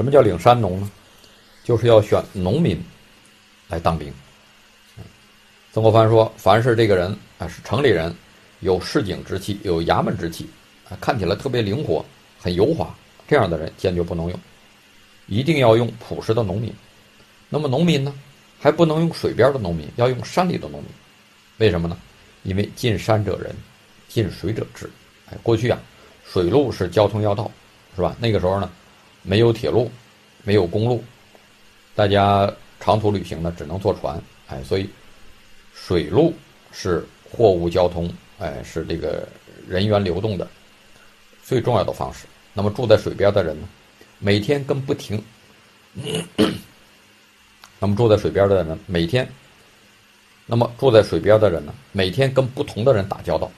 什么叫领山农呢？就是要选农民来当兵。曾国藩说：“凡是这个人啊是城里人，有市井之气，有衙门之气，啊看起来特别灵活，很油滑，这样的人坚决不能用，一定要用朴实的农民。那么农民呢，还不能用水边的农民，要用山里的农民。为什么呢？因为近山者仁，近水者智。哎，过去啊，水路是交通要道，是吧？那个时候呢，没有铁路，没有公路，大家长途旅行呢只能坐船。哎，所以。”水路是货物交通，哎，是这个人员流动的最重要的方式。那么住在水边的人呢，每天跟不停，那么住在水边的人，每天，那么住在水边的人呢，每天跟不同的人打交道，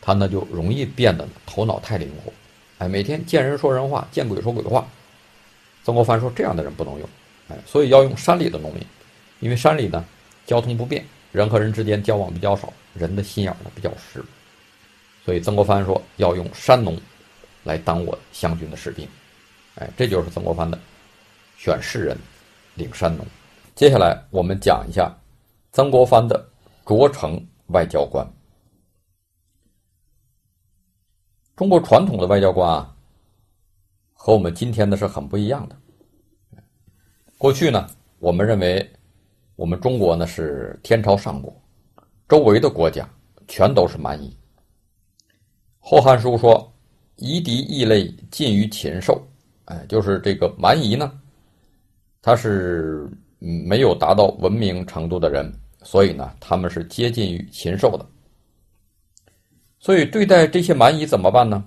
他呢就容易变得头脑太灵活，哎，每天见人说人话，见鬼说鬼话。曾国藩说这样的人不能用，哎，所以要用山里的农民，因为山里呢。交通不便，人和人之间交往比较少，人的心眼呢比较实，所以曾国藩说要用山农来当我湘军的士兵，哎，这就是曾国藩的选士人领山农。接下来我们讲一下曾国藩的着成外交官。中国传统的外交官啊，和我们今天的是很不一样的。过去呢，我们认为。我们中国呢是天朝上国，周围的国家全都是蛮夷。《后汉书》说：“夷狄异类近于禽兽。”哎，就是这个蛮夷呢，他是没有达到文明程度的人，所以呢，他们是接近于禽兽的。所以对待这些蛮夷怎么办呢？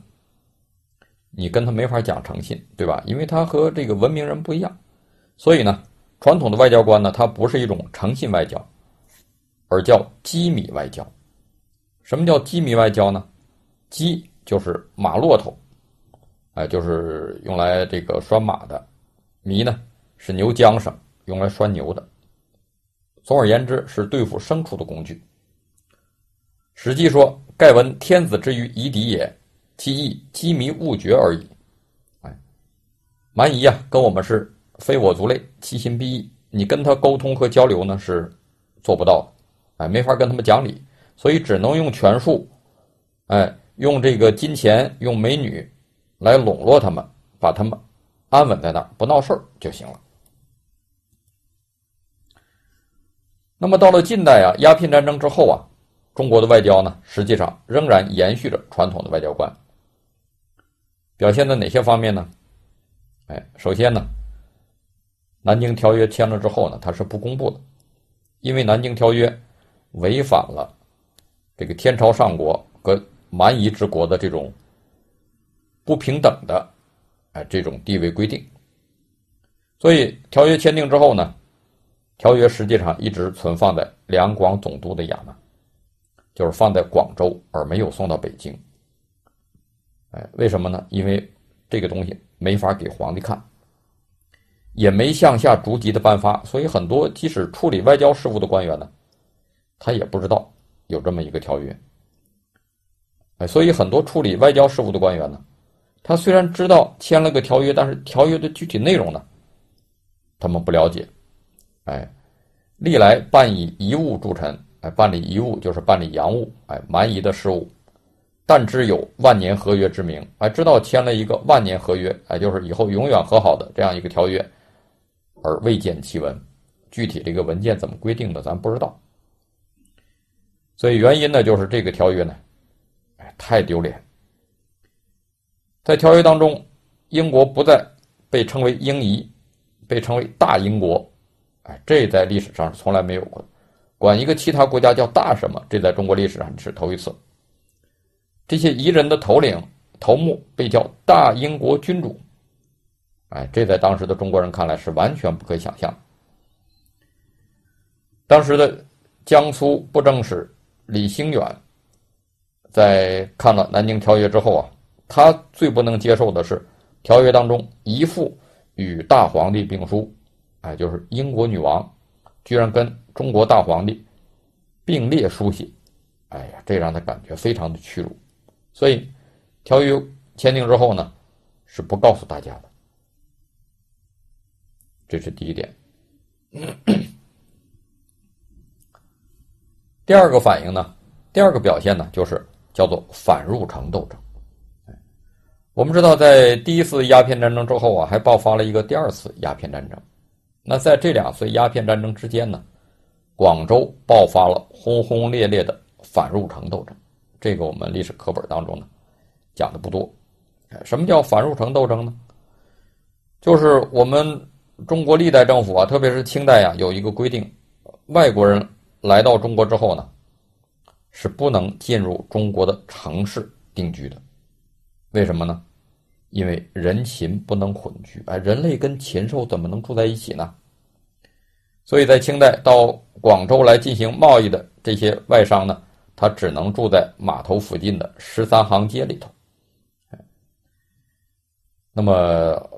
你跟他没法讲诚信，对吧？因为他和这个文明人不一样，所以呢。传统的外交官呢，他不是一种诚信外交，而叫机密外交。什么叫机密外交呢？机就是马骆驼，哎，就是用来这个拴马的；迷呢是牛缰绳，用来拴牛的。总而言之，是对付牲畜的工具。《史记》说：“盖闻天子之于夷狄也，其意机迷勿绝而已。”哎，蛮夷呀，跟我们是。非我族类，其心必异。你跟他沟通和交流呢，是做不到的，哎，没法跟他们讲理，所以只能用权术，哎，用这个金钱，用美女来笼络他们，把他们安稳在那儿，不闹事儿就行了。那么到了近代啊，鸦片战争之后啊，中国的外交呢，实际上仍然延续着传统的外交观，表现在哪些方面呢？哎，首先呢。南京条约签了之后呢，它是不公布的，因为南京条约违反了这个天朝上国和蛮夷之国的这种不平等的哎这种地位规定，所以条约签订之后呢，条约实际上一直存放在两广总督的衙门，就是放在广州而没有送到北京。哎，为什么呢？因为这个东西没法给皇帝看。也没向下逐级的颁发，所以很多即使处理外交事务的官员呢，他也不知道有这么一个条约。哎，所以很多处理外交事务的官员呢，他虽然知道签了个条约，但是条约的具体内容呢，他们不了解。哎，历来办以遗物著称，哎，办理遗务就是办理洋务，哎，蛮夷的事务，但知有万年合约之名，哎，知道签了一个万年合约，哎，就是以后永远和好的这样一个条约。而未见其文，具体这个文件怎么规定的，咱不知道。所以原因呢，就是这个条约呢，哎，太丢脸。在条约当中，英国不再被称为英夷，被称为大英国，哎，这在历史上是从来没有过。管一个其他国家叫大什么，这在中国历史上是头一次。这些夷人的头领头目被叫大英国君主。哎，这在当时的中国人看来是完全不可想象。当时的江苏布政使李兴远，在看了《南京条约》之后啊，他最不能接受的是条约当中一副与大皇帝并书，哎，就是英国女王居然跟中国大皇帝并列书写，哎呀，这让他感觉非常的屈辱。所以，条约签订之后呢，是不告诉大家的。这是第一点。第二个反应呢，第二个表现呢，就是叫做反入城斗争。我们知道，在第一次鸦片战争之后啊，还爆发了一个第二次鸦片战争。那在这两次鸦片战争之间呢，广州爆发了轰轰烈烈的反入城斗争。这个我们历史课本当中呢讲的不多。什么叫反入城斗争呢？就是我们中国历代政府啊，特别是清代啊，有一个规定，外国人来到中国之后呢，是不能进入中国的城市定居的。为什么呢？因为人禽不能混居，哎，人类跟禽兽怎么能住在一起呢？所以在清代到广州来进行贸易的这些外商呢，他只能住在码头附近的十三行街里头。那么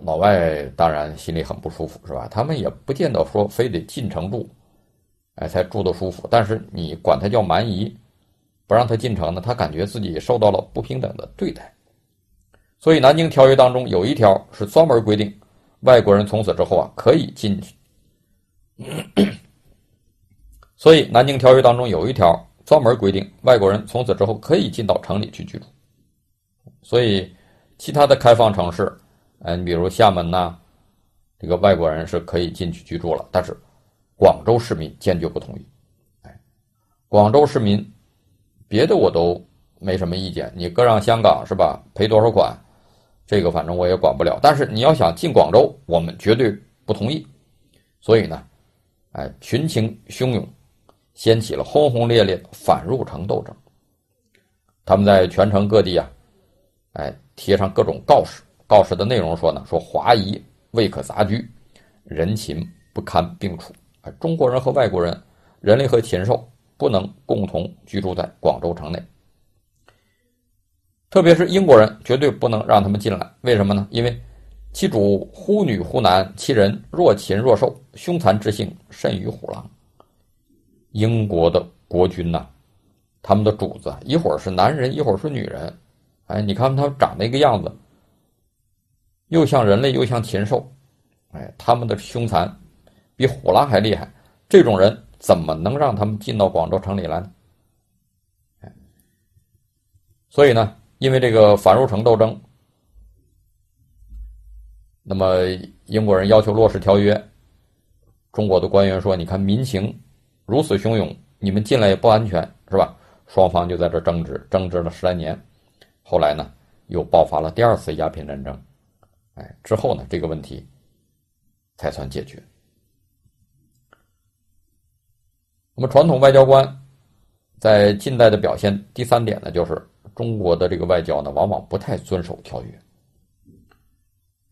老外当然心里很不舒服，是吧？他们也不见得说非得进城住，哎，才住得舒服。但是你管他叫蛮夷，不让他进城呢，他感觉自己受到了不平等的对待。所以《南京条约》当中有一条是专门规定，外国人从此之后啊可以进。所以《南京条约》当中有一条专门规定，外国人从此之后可以进到城里去居住。所以其他的开放城市，哎，你比如厦门呐，这个外国人是可以进去居住了。但是广州市民坚决不同意。哎，广州市民，别的我都没什么意见，你割让香港是吧？赔多少款？这个反正我也管不了，但是你要想进广州，我们绝对不同意。所以呢，哎，群情汹涌，掀起了轰轰烈烈的反入城斗争。他们在全城各地啊，哎，贴上各种告示，告示的内容说呢，说华夷未可杂居，人禽不堪并处。哎，中国人和外国人，人类和禽兽不能共同居住在广州城内。特别是英国人绝对不能让他们进来，为什么呢？因为其主忽女忽男，其人若禽若兽，凶残之性甚于虎狼。英国的国君呐，他们的主子一会儿是男人，一会儿是女人，哎，你看他长那个样子，又像人类又像禽兽，哎，他们的凶残比虎狼还厉害。这种人怎么能让他们进到广州城里来呢？所以呢？因为这个反入城斗争，那么英国人要求落实条约，中国的官员说：“你看民情如此汹涌，你们进来也不安全，是吧？”双方就在这争执，争执了十来年。后来呢，又爆发了第二次鸦片战争。哎，之后呢，这个问题才算解决。那么，传统外交官在近代的表现，第三点呢，就是。中国的这个外交呢，往往不太遵守条约。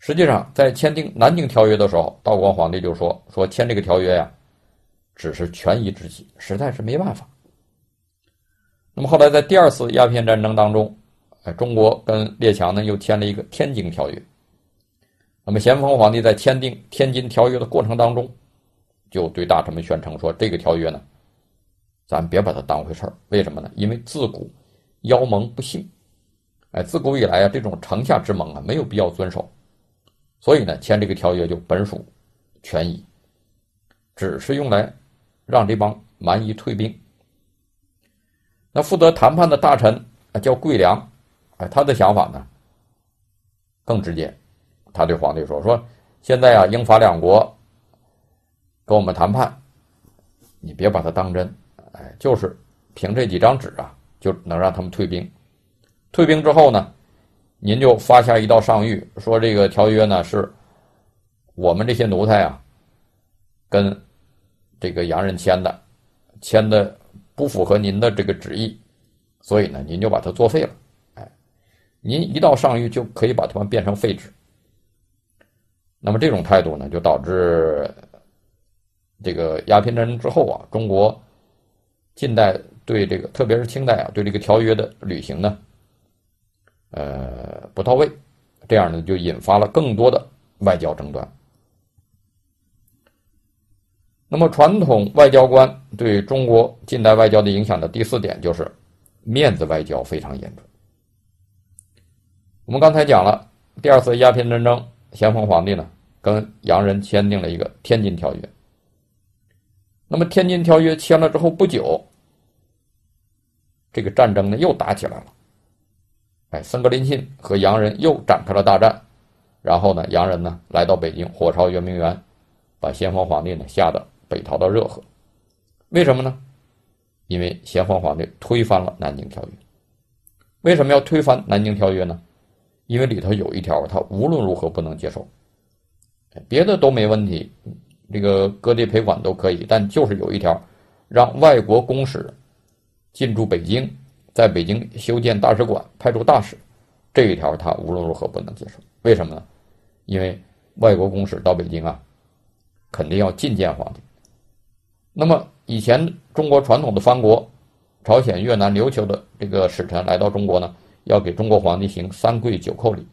实际上，在签订《南京条约》的时候，道光皇帝就说：“说签这个条约呀，只是权宜之计，实在是没办法。”那么后来在第二次鸦片战争当中，哎，中国跟列强呢又签了一个《天津条约》。那么咸丰皇帝在签订《天津条约》的过程当中，就对大臣们宣称说：“这个条约呢，咱别把它当回事儿。为什么呢？因为自古……”妖盟不幸，哎，自古以来啊，这种城下之盟啊，没有必要遵守，所以呢，签这个条约就本属权宜，只是用来让这帮蛮夷退兵。那负责谈判的大臣啊，叫桂良，哎，他的想法呢更直接，他对皇帝说：“说现在啊，英法两国跟我们谈判，你别把它当真，哎，就是凭这几张纸啊。”就能让他们退兵，退兵之后呢，您就发下一道上谕，说这个条约呢是我们这些奴才啊，跟这个洋人签的，签的不符合您的这个旨意，所以呢，您就把它作废了。哎，您一道上谕就可以把他们变成废纸。那么这种态度呢，就导致这个鸦片战争之后啊，中国近代。对这个，特别是清代啊，对这个条约的履行呢，呃，不到位，这样呢，就引发了更多的外交争端。那么，传统外交官对中国近代外交的影响的第四点就是面子外交非常严重。我们刚才讲了，第二次鸦片战争，咸丰皇帝呢跟洋人签订了一个《天津条约》。那么，《天津条约》签了之后不久，这个战争呢又打起来了。哎，森格林沁和洋人又展开了大战，然后呢，洋人呢来到北京，火烧圆明园，把咸丰皇帝呢吓得北逃到热河。为什么呢？因为咸丰皇帝推翻了《南京条约》。为什么要推翻《南京条约》呢？因为里头有一条，他无论如何不能接受。别的都没问题，这个割地赔款都可以，但就是有一条，让外国公使进驻北京，在北京修建大使馆、派驻大使，这一条他无论如何不能接受。为什么呢？因为外国公使到北京啊，肯定要觐见皇帝。那么以前中国传统的藩国，朝鲜、越南、琉球的这个使臣来到中国呢？要给中国皇帝行三跪九叩礼，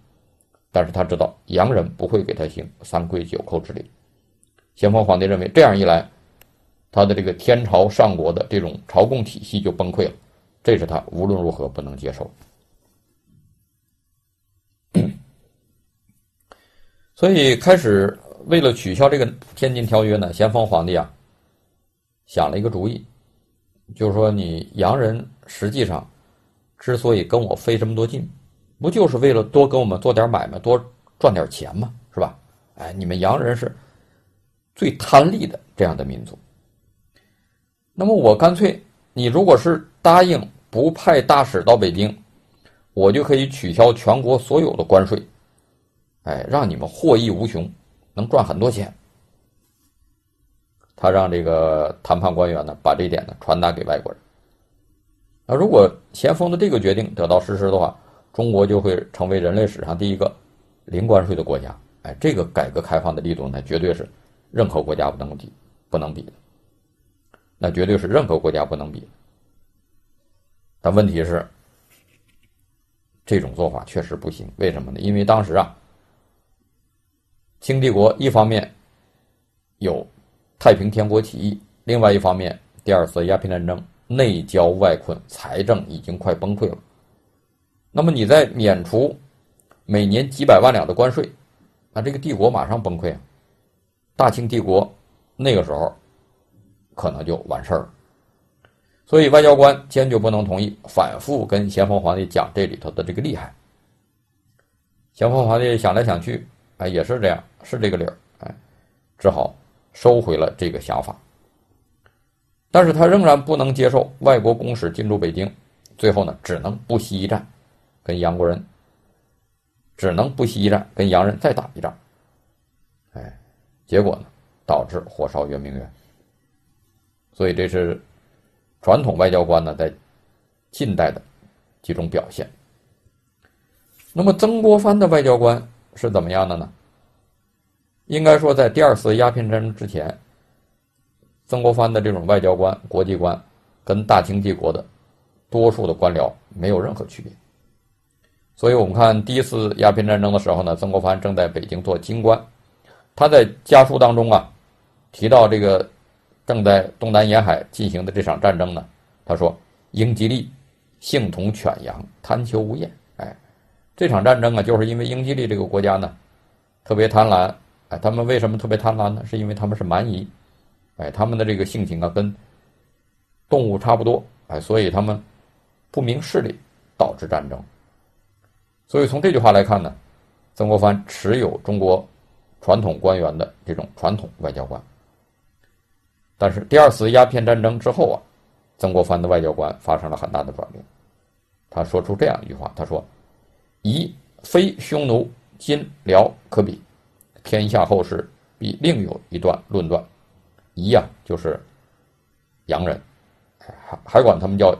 但是他知道洋人不会给他行三跪九叩之礼。咸丰皇帝认为这样一来，他的这个天朝上国的这种朝贡体系就崩溃了，这是他无论如何不能接受。所以开始为了取消这个天津条约呢，咸丰皇帝啊想了一个主意，就是说你洋人实际上。之所以跟我费这么多劲，不就是为了多跟我们做点买卖，多赚点钱吗？是吧？哎，你们洋人是最贪利的这样的民族。那么我干脆，你如果是答应不派大使到北京，我就可以取消全国所有的关税，哎，让你们获益无穷，能赚很多钱。他让这个谈判官员呢，把这点呢传达给外国人。那如果咸丰的这个决定得到实施的话，中国就会成为人类史上第一个零关税的国家。哎，这个改革开放的力度呢，绝对是任何国家不能比、不能比的。那绝对是任何国家不能比。但问题是，这种做法确实不行。为什么呢？因为当时啊，清帝国一方面有太平天国起义，另外一方面第二次鸦片战争。内交外困，财政已经快崩溃了。那么你再免除每年几百万两的关税，那这个帝国马上崩溃啊！大清帝国那个时候可能就完事儿了。所以外交官坚决不能同意，反复跟咸丰皇帝讲这里头的这个厉害。咸丰皇帝想来想去，哎，也是这样，是这个理儿，哎，只好收回了这个想法。但是他仍然不能接受外国公使进驻北京，最后呢，只能不惜一战，跟洋国人，只能不惜一战，跟洋人再打一仗。哎，结果呢，导致火烧圆明园。所以这是传统外交官呢在近代的几种表现。那么曾国藩的外交官是怎么样的呢？应该说，在第二次鸦片战争之前。曾国藩的这种外交官、国际官，跟大清帝国的多数的官僚没有任何区别。所以，我们看第一次鸦片战争的时候呢，曾国藩正在北京做京官。他在家书当中啊，提到这个正在东南沿海进行的这场战争呢，他说：“英吉利性同犬羊，贪求无厌。”哎，这场战争啊，就是因为英吉利这个国家呢，特别贪婪。哎，他们为什么特别贪婪呢？是因为他们是蛮夷。哎，他们的这个性情啊，跟动物差不多，哎，所以他们不明事理，导致战争。所以从这句话来看呢，曾国藩持有中国传统官员的这种传统外交官。但是第二次鸦片战争之后啊，曾国藩的外交官发生了很大的转变。他说出这样一句话，他说：“夷非匈奴、金、辽可比，天下后世必另有一段论断。”夷呀，就是洋人，还还管他们叫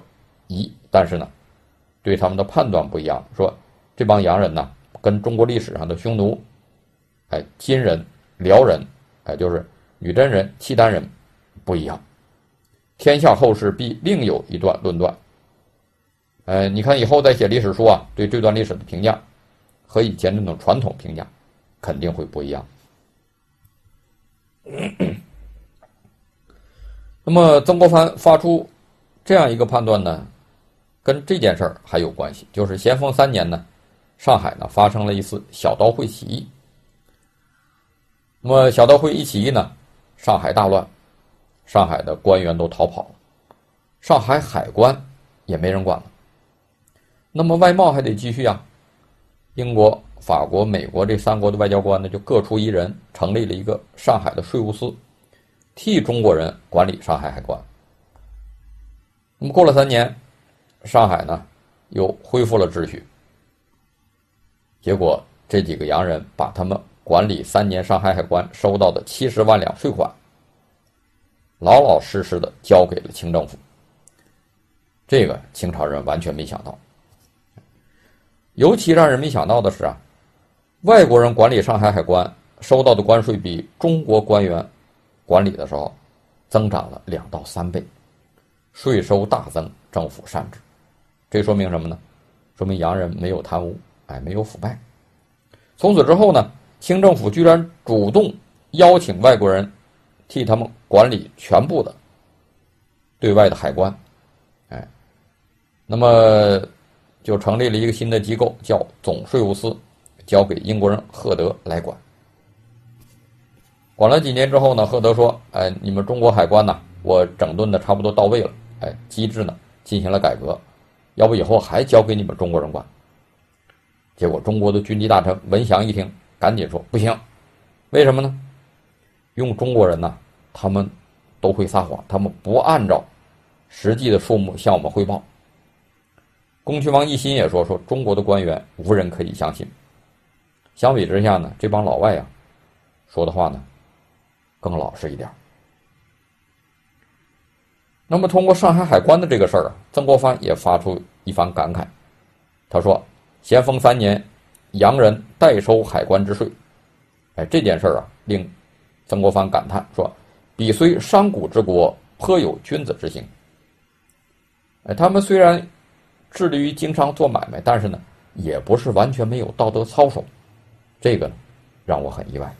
夷，但是呢，对他们的判断不一样。说这帮洋人呢，跟中国历史上的匈奴、哎金人、辽人，哎就是女真人、契丹人不一样。天下后世必另有一段论断。哎，你看以后再写历史书啊，对这段历史的评价和以前那种传统评价肯定会不一样。那么，曾国藩发出这样一个判断呢，跟这件事儿还有关系。就是咸丰三年呢，上海呢发生了一次小刀会起义。那么小刀会一起义呢，上海大乱，上海的官员都逃跑了，上海海关也没人管了。那么外贸还得继续啊，英国、法国、美国这三国的外交官呢，就各出一人，成立了一个上海的税务司，替中国人管理上海海关。那么过了三年，上海呢又恢复了秩序。结果这几个洋人把他们管理三年上海海关收到的七十万两税款，老老实实的交给了清政府。这个清朝人完全没想到。尤其让人没想到的是啊，外国人管理上海海关收到的关税比中国官员管理的时候增长了两到三倍。税收大增，政府善治，这说明什么呢？说明洋人没有贪污，哎，没有腐败。从此之后呢，清政府居然主动邀请外国人替他们管理全部的对外的海关，哎，那么就成立了一个新的机构，叫总税务司，交给英国人赫德来管。管了几年之后呢，赫德说：“哎，你们中国海关呢，我整顿的差不多到位了。”哎，机制呢进行了改革，要不以后还交给你们中国人管？结果中国的军机大臣文祥一听，赶紧说不行，为什么呢？用中国人呢，他们都会撒谎，他们不按照实际的数目向我们汇报。恭亲王奕欣也说说中国的官员无人可以相信。相比之下呢，这帮老外呀，说的话呢更老实一点。那么，通过上海海关的这个事儿啊，曾国藩也发出一番感慨。他说：“咸丰三年，洋人代收海关之税。”哎，这件事儿啊，令曾国藩感叹说：“彼虽商贾之国，颇有君子之行。”哎，他们虽然致力于经商做买卖，但是呢，也不是完全没有道德操守。这个呢，让我很意外。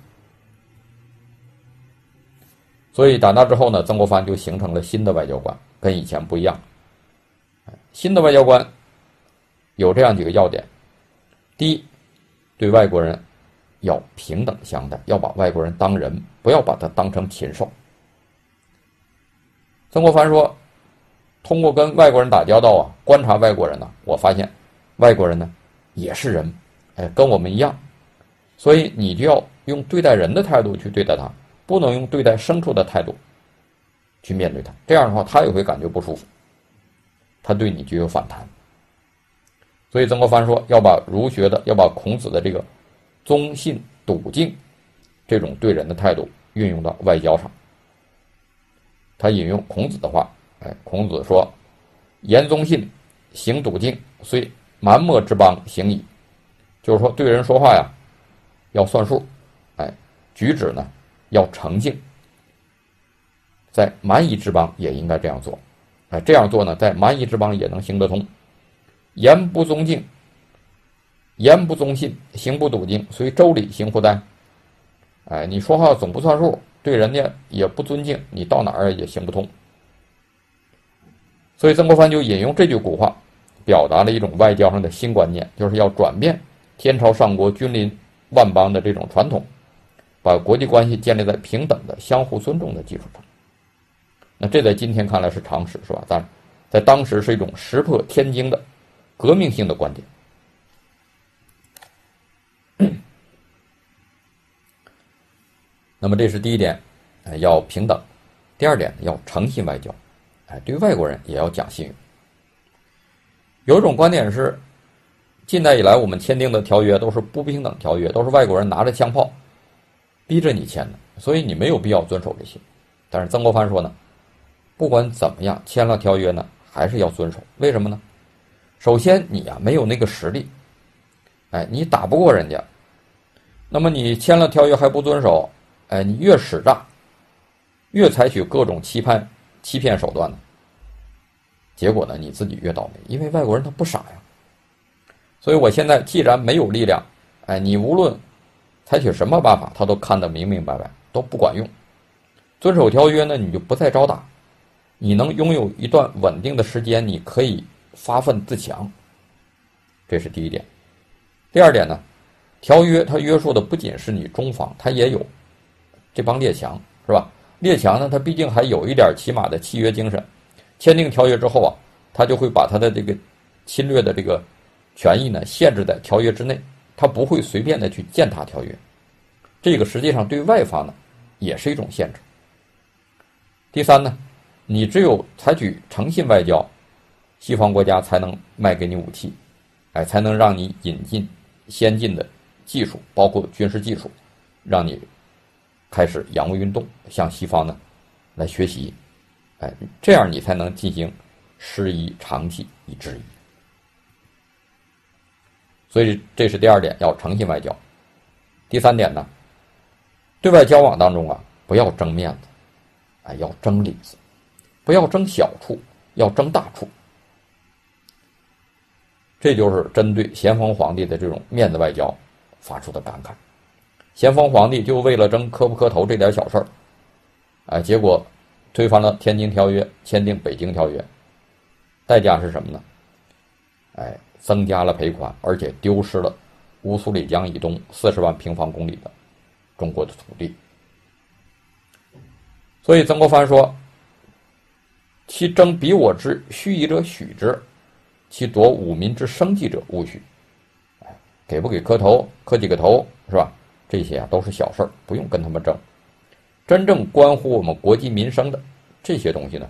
所以打那之后呢，曾国藩就形成了新的外交官，跟以前不一样。新的外交官有这样几个要点：第一，对外国人要平等相待，要把外国人当人，不要把他当成禽兽。曾国藩说：“通过跟外国人打交道啊，观察外国人呢，我发现外国人呢也是人，哎，跟我们一样，所以你就要用对待人的态度去对待他。”不能用对待牲畜的态度去面对他，这样的话他也会感觉不舒服，他对你就有反弹。所以曾国藩说要把儒学的、要把孔子的这个忠信笃敬这种对人的态度运用到外交上。他引用孔子的话，哎，孔子说：“言忠信，行笃敬，虽蛮貊之邦，行矣。”就是说对人说话呀，要算数，哎，举止呢。要诚敬，在蛮夷之邦也应该这样做，哎，这样做呢，在蛮夷之邦也能行得通。言不忠敬，言不忠信，行不笃敬，随周礼行乎哉？哎，你说话总不算数，对人家也不尊敬，你到哪儿也行不通。所以曾国藩就引用这句古话，表达了一种外交上的新观念，就是要转变天朝上国君临万邦的这种传统。把国际关系建立在平等的、相互尊重的基础上，那这在今天看来是常识，是吧？但在当时是一种石破天惊的革命性的观点。那么这是第一点，哎，要平等；第二点要诚信外交，哎，对外国人也要讲信用。有一种观点是，近代以来我们签订的条约都是不平等条约，都是外国人拿着枪炮。逼着你签的，所以你没有必要遵守这些。但是曾国藩说呢，不管怎么样，签了条约呢，还是要遵守。为什么呢？首先你呀没有那个实力，哎，你打不过人家，那么你签了条约还不遵守，哎，你越使诈，越采取各种欺骗、欺骗手段呢，结果呢你自己越倒霉，因为外国人他不傻呀。所以我现在既然没有力量，哎，你无论。采取什么办法，他都看得明明白白，都不管用。遵守条约呢，你就不再招打，你能拥有一段稳定的时间，你可以发愤自强。这是第一点。第二点呢，条约它约束的不仅是你中方，它也有这帮列强，是吧？列强呢，它毕竟还有一点起码的契约精神。签订条约之后啊，他就会把他的这个侵略的这个权益呢限制在条约之内，他不会随便的去践踏条约。这个实际上对外方呢也是一种限制。第三呢，你只有采取诚信外交，西方国家才能卖给你武器，哎，才能让你引进先进的技术，包括军事技术，让你开始洋务运动，向西方呢来学习。哎，这样你才能进行师夷长技以制夷。所以这是第二点，要诚信外交。第三点呢，对外交往当中啊，不要争面子，哎，要争里子，不要争小处，要争大处。这就是针对咸丰皇帝的这种面子外交发出的感慨。咸丰皇帝就为了争磕不磕头这点小事儿，哎，结果。推翻了天津条约，签订北京条约，代价是什么呢？哎，增加了赔款，而且丢失了乌苏里江以东四十万平方公里的中国的土地。所以曾国藩说：“其争比我之虚以者许之，其夺吾民之生计者勿许。”，给不给磕头，磕几个头是吧？这些啊都是小事儿，不用跟他们争。真正关乎我们国计民生的这些东西呢，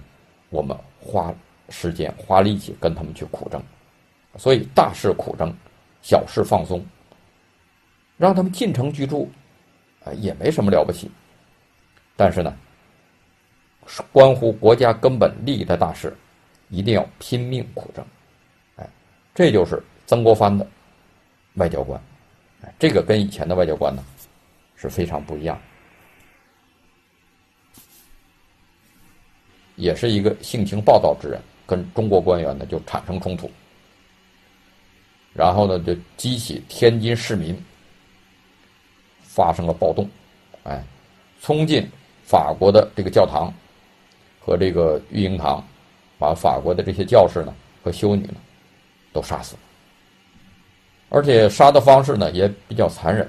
我们花时间花力气跟他们去苦争，所以大事苦争，小事放松，让他们进城居住，啊，也没什么了不起。但是呢，关乎国家根本利益的大事，一定要拼命苦争，这就是曾国藩的外交官，这个跟以前的外交官呢是非常不一样。也是一个性情暴躁之人，跟中国官员呢就产生冲突，然后呢就激起天津市民发生了暴动，哎，冲进法国的这个教堂和这个育婴堂，把法国的这些教士呢和修女呢都杀死了，而且杀的方式呢也比较残忍，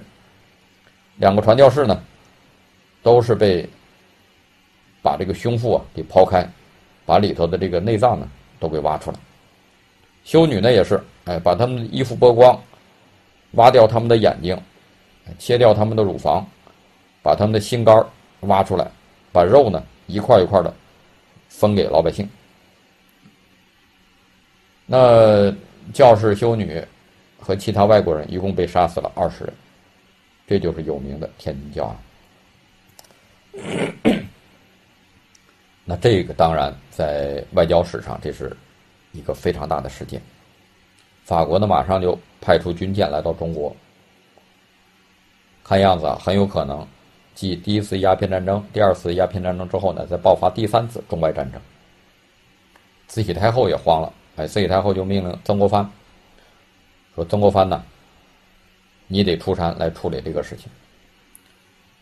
两个传教士呢都是被。把这个胸腹啊给剖开，把里头的这个内脏呢都给挖出来。修女呢也是，哎，把他们的衣服剥光，挖掉他们的眼睛，切掉他们的乳房，把他们的心肝挖出来，把肉呢一块一块的分给老百姓。那教士、修女和其他外国人一共被杀死了二十人，这就是有名的天津教案。那这个当然在外交史上，这是一个非常大的事件。法国呢，马上就派出军舰来到中国，看样子啊，很有可能继第一次鸦片战争、第二次鸦片战争之后呢，再爆发第三次中外战争。慈禧太后也慌了，哎，慈禧太后就命令曾国藩说：“曾国藩呢，你得出山来处理这个事情。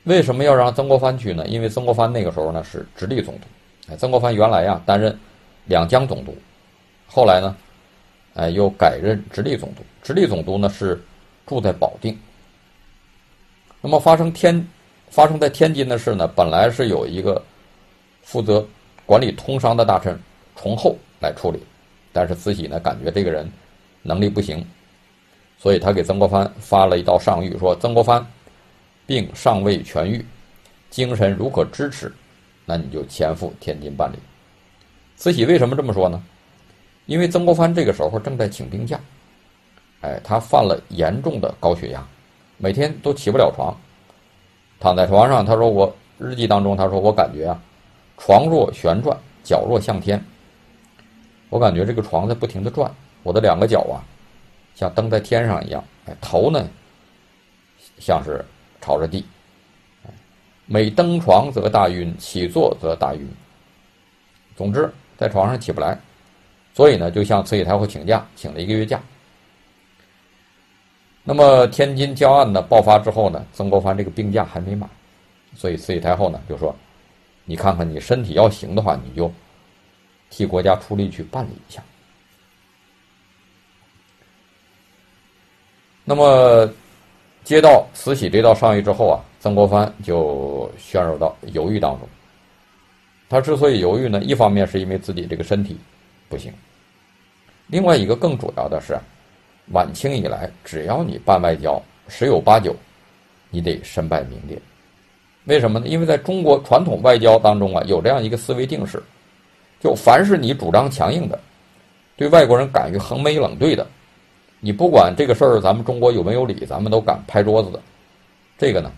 为什么要让曾国藩去呢？因为曾国藩那个时候呢是直隶总督。”哎，曾国藩原来呀担任两江总督，后来呢，哎又改任直隶总督。直隶总督呢是住在保定。那么发生天发生在天津的事呢，本来是有一个负责管理通商的大臣崇厚来处理，但是慈禧呢感觉这个人能力不行，所以他给曾国藩发了一道上谕，说曾国藩病尚未痊愈，精神如可支持。那你就前赴天津办理。慈禧为什么这么说呢？因为曾国藩这个时候正在请病假，哎，他犯了严重的高血压，每天都起不了床，躺在床上。他说：“我日记当中，他说我感觉啊，床若旋转，脚若向天。我感觉这个床在不停的转，我的两个脚啊，像蹬在天上一样，哎，头呢，像是朝着地。”每登床则大晕，起坐则大晕。总之，在床上起不来，所以呢，就向慈禧太后请假，请了一个月假。那么，天津教案呢爆发之后呢，曾国藩这个病假还没满，所以慈禧太后呢就说：“你看看，你身体要行的话，你就替国家出力去办理一下。”那么，接到慈禧这道上谕之后啊。曾国藩就陷入到犹豫当中。他之所以犹豫呢，一方面是因为自己这个身体不行，另外一个更主要的是，晚清以来，只要你办外交，十有八九，你得身败名裂。为什么呢？因为在中国传统外交当中啊，有这样一个思维定式，就凡是你主张强硬的，对外国人敢于横眉冷对的，你不管这个事儿咱们中国有没有理，咱们都敢拍桌子的，这个呢，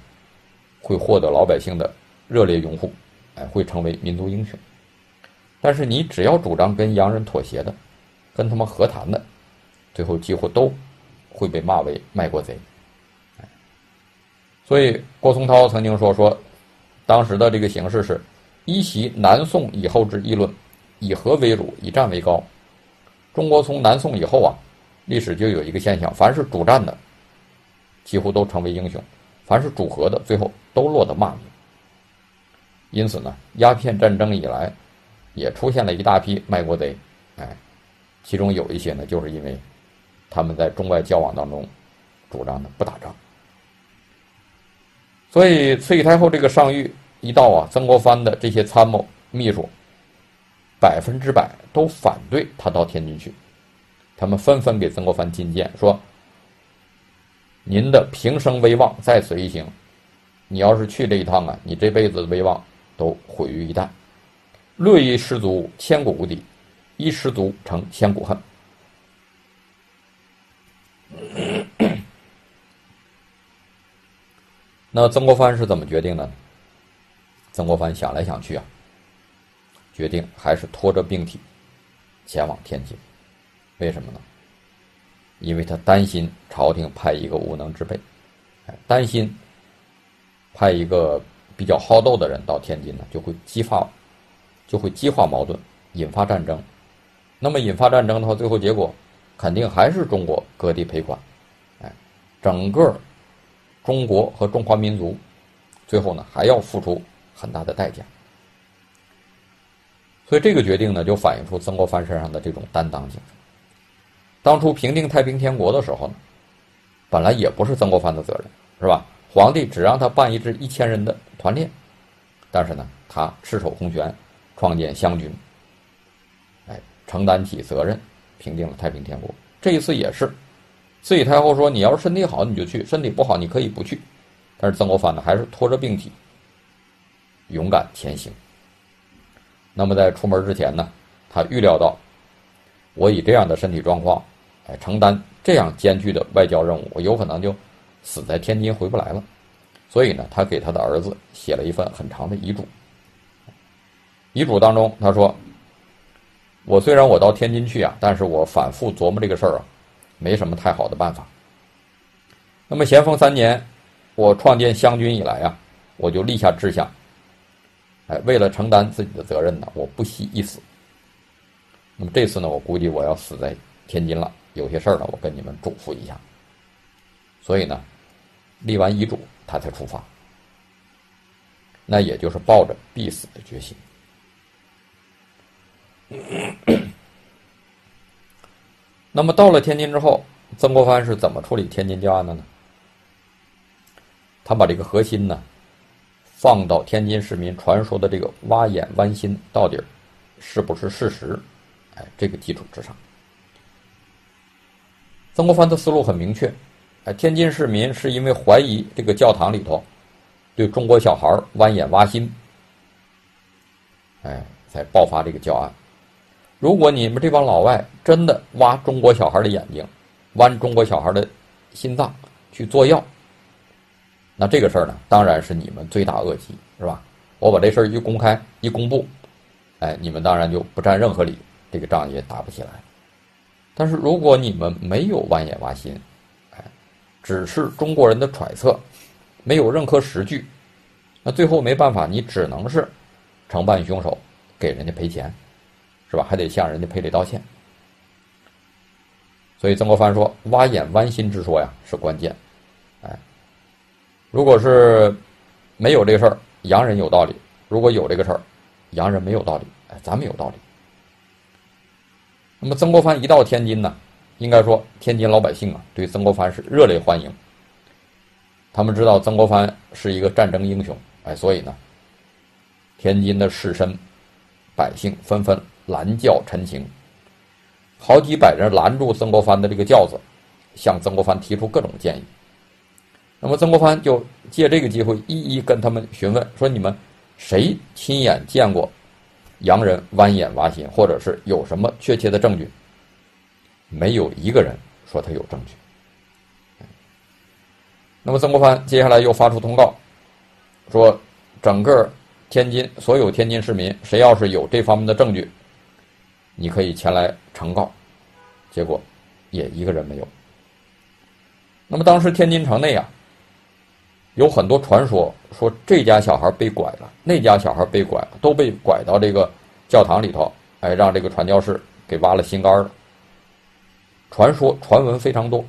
会获得老百姓的热烈拥护。哎会成为民族英雄，但是你只要主张跟洋人妥协的，跟他们和谈的，最后几乎都会被骂为卖国贼。所以郭松涛曾经说说，当时的这个形势是一袭南宋以后之议论，以和为主，以战为高。中国从南宋以后啊，历史就有一个现象，凡是主战的，几乎都成为英雄；凡是主和的，最后都落得骂名。因此呢，鸦片战争以来，也出现了一大批卖国贼，哎，其中有一些呢，就是因为他们在中外交往当中主张的不打仗，所以慈禧太后这个上谕一到啊，曾国藩的这些参谋秘书百分之百都反对他到天津去，他们纷纷给曾国藩进谏说：“您的平生威望在此一行，你要是去这一趟啊，你这辈子的威望。”都毁于一旦，略一失足，千古无敌；一失足，成千古恨。那曾国藩是怎么决定的？曾国藩想来想去啊，决定还是拖着病体前往天津。为什么呢？因为他担心朝廷派一个无能之辈，担心派一个。比较好斗的人到天津呢，就会激发，就会激化矛盾，引发战争。那么引发战争的话，最后结果肯定还是中国割地赔款，哎，整个中国和中华民族最后呢还要付出很大的代价。所以这个决定呢，就反映出曾国藩身上的这种担当精神。当初平定太平天国的时候呢，本来也不是曾国藩的责任，是吧？皇帝只让他办一支一千人的团练，但是呢，他赤手空拳创建湘军，哎，承担起责任，平定了太平天国。这一次也是，慈禧太后说：“你要是身体好，你就去；身体不好，你可以不去。”但是曾国藩呢，还是拖着病体，勇敢前行。那么在出门之前呢，他预料到，我以这样的身体状况，哎，承担这样艰巨的外交任务，我有可能就。死在天津回不来了，所以呢，他给他的儿子写了一份很长的遗嘱。遗嘱当中他说：“我虽然我到天津去啊，但是我反复琢磨这个事儿啊，没什么太好的办法。那么咸丰三年，我创建湘军以来啊，我就立下志向，哎，为了承担自己的责任呢，我不惜一死。那么这次呢，我估计我要死在天津了。有些事儿呢，我跟你们嘱咐一下。”所以呢，立完遗嘱，他才出发。那也就是抱着必死的决心。那么到了天津之后，曾国藩是怎么处理天津教案的呢？他把这个核心呢，放到天津市民传说的这个挖眼剜心到底是不是事实？哎，这个基础之上，曾国藩的思路很明确。哎，天津市民是因为怀疑这个教堂里头对中国小孩挖眼挖心，哎，才爆发这个教案。如果你们这帮老外真的挖中国小孩的眼睛，剜中国小孩的心脏去做药，那这个事儿呢，当然是你们罪大恶极，是吧？我把这事儿一公开一公布，哎，你们当然就不占任何理，这个仗也打不起来。但是如果你们没有挖眼挖心，哎只是中国人的揣测，没有任何实据，那最后没办法，你只能是承办凶手，给人家赔钱，是吧？还得向人家赔礼道歉。所以曾国藩说：“挖眼剜心之说呀，是关键。”如果是没有这个事儿，洋人有道理；如果有这个事儿，洋人没有道理。哎，咱们有道理。那么曾国藩一到天津呢？应该说，天津老百姓啊，对曾国藩是热烈欢迎。他们知道曾国藩是一个战争英雄，哎，所以呢，天津的士绅、百姓纷纷拦轿陈情，好几百人拦住曾国藩的这个轿子，向曾国藩提出各种建议。那么曾国藩就借这个机会一一跟他们询问，说你们谁亲眼见过洋人剜眼挖心，或者是有什么确切的证据？没有一个人说他有证据。那么曾国藩接下来又发出通告，说整个天津所有天津市民，谁要是有这方面的证据，你可以前来呈告。结果也一个人没有。那么当时天津城内啊。有很多传说说这家小孩被拐了，那家小孩被拐，都被拐到这个教堂里头，哎，让这个传教士给挖了心肝了。传说传闻非常多。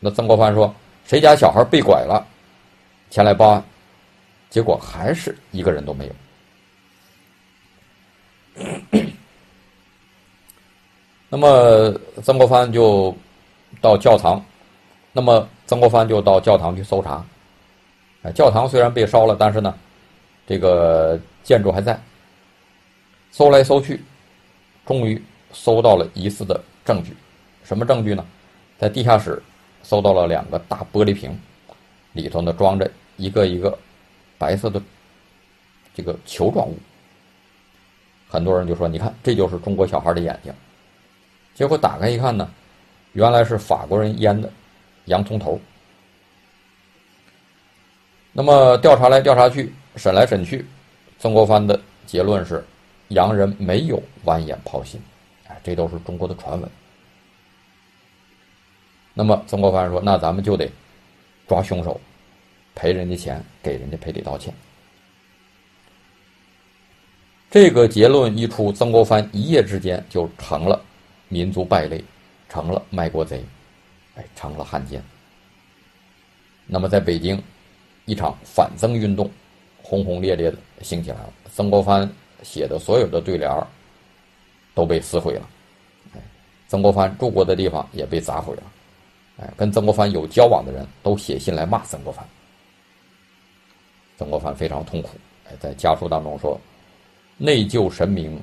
那曾国藩说：“谁家小孩被拐了，前来报案。”结果还是一个人都没有。那么曾国藩就到教堂，那么曾国藩就到教堂去搜查。啊，教堂虽然被烧了，但是呢，这个建筑还在。搜来搜去，终于搜到了疑似的证据。什么证据呢？在地下室搜到了两个大玻璃瓶，里头呢装着一个一个白色的这个球状物。很多人就说：“你看，这就是中国小孩的眼睛。”结果打开一看呢，原来是法国人腌的洋葱头。那么调查来调查去，审来审去，曾国藩的结论是，洋人没有剜眼抛心，哎，这都是中国的传闻。那么曾国藩说：“那咱们就得抓凶手，赔人家钱，给人家赔礼道歉。”这个结论一出，曾国藩一夜之间就成了民族败类，成了卖国贼，哎，成了汉奸。那么在北京。一场反曾运动，轰轰烈烈的兴起来了。曾国藩写的所有的对联都被撕毁了，哎，曾国藩住过的地方也被砸毁了，哎，跟曾国藩有交往的人都写信来骂曾国藩。曾国藩非常痛苦，哎，在家书当中说：“内疚神明，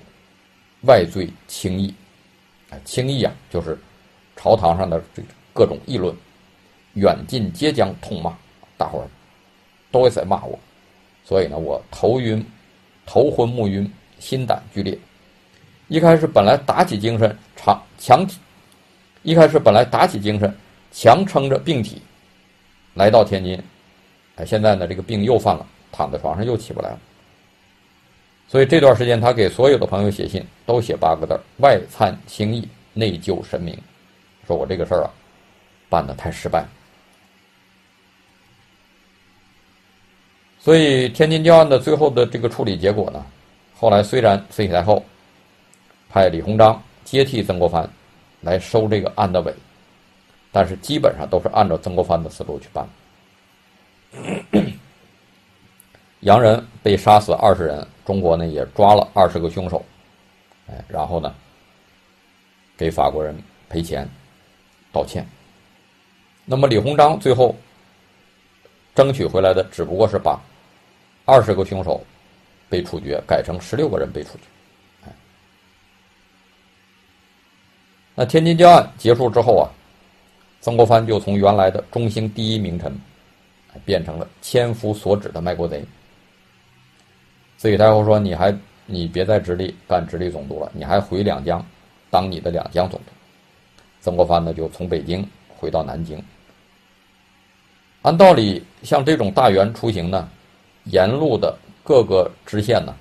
外罪轻易。”哎，轻易啊，就是朝堂上的这各种议论，远近皆将痛骂，大伙儿。都会在骂我，所以呢，我头晕、头昏目晕、心胆俱裂。一开始本来打起精神，强强，一开始本来打起精神，强撑着病体来到天津。哎，现在呢，这个病又犯了，躺在床上又起不来了。所以这段时间，他给所有的朋友写信，都写八个字：外参轻易，内疚神明。说我这个事儿啊，办的太失败。所以天津教案的最后的这个处理结果呢，后来虽然慈禧太后派李鸿章接替曾国藩来收这个案的尾，但是基本上都是按照曾国藩的思路去办。洋人被杀死二十人，中国呢也抓了二十个凶手，哎，然后呢给法国人赔钱道歉。那么李鸿章最后争取回来的只不过是把。二十个凶手被处决，改成十六个人被处决。那天津教案结束之后啊，曾国藩就从原来的中兴第一名臣，变成了千夫所指的卖国贼。慈禧太后说：“你还你别在直隶干直隶总督了，你还回两江当你的两江总督。”曾国藩呢就从北京回到南京。按道理，像这种大员出行呢。沿路的各个支线呢，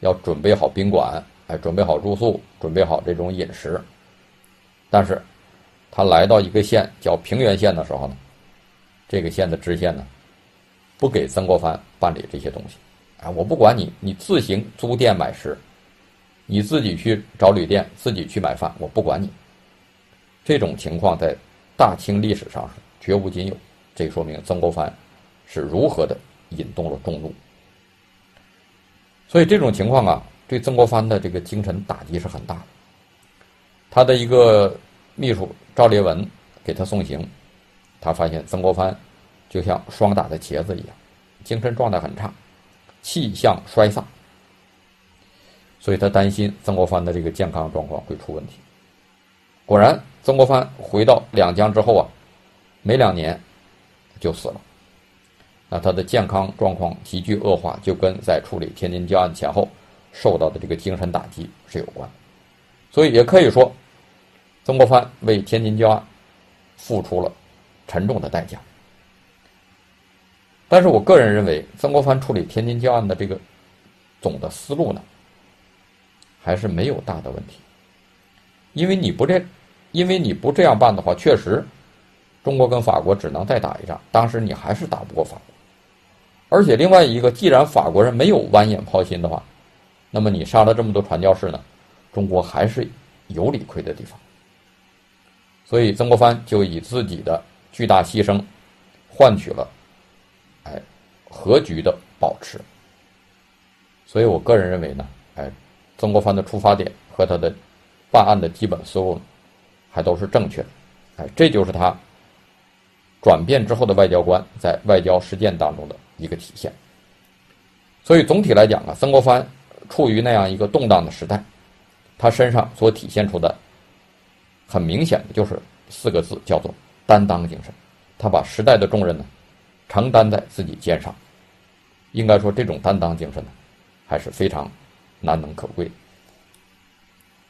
要准备好宾馆，哎，准备好住宿，准备好这种饮食。但是，他来到一个县叫平原县的时候呢，这个县的知县呢，不给曾国藩办理这些东西，啊，我不管你，你自行租店买食，你自己去找旅店，自己去买饭，我不管你。这种情况在大清历史上是绝无仅有，这说明曾国藩是如何的。引动了众怒，所以这种情况啊，对曾国藩的这个精神打击是很大的。他的一个秘书赵烈文给他送行，他发现曾国藩就像霜打的茄子一样，精神状态很差，气象衰飒。所以他担心曾国藩的这个健康状况会出问题。果然，曾国藩回到两江之后啊，没两年就死了。那他的健康状况急剧恶化，就跟在处理天津教案前后受到的这个精神打击是有关。所以也可以说，曾国藩为天津教案付出了沉重的代价。但是我个人认为，曾国藩处理天津教案的这个总的思路呢？还是没有大的问题，因为你不这，因为你不这样办的话，确实，中国跟法国只能再打一仗。当时你还是打不过法国，而且另外一个，既然法国人没有完眼抛心的话，那么你杀了这么多传教士呢，中国还是有理亏的地方。所以曾国藩就以自己的巨大牺牲，换取了，哎，和局的保持。所以我个人认为呢，哎。曾国藩的出发点和他的办案的基本思路，还都是正确的，哎，这就是他转变之后的外交官在外交实践当中的一个体现。所以总体来讲啊，曾国藩处于那样一个动荡的时代，他身上所体现出的很明显的就是四个字，叫做担当精神。他把时代的重任呢承担在自己肩上，应该说这种担当精神呢还是非常。难能可贵。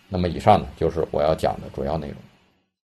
那么，以上呢就是我要讲的主要内容。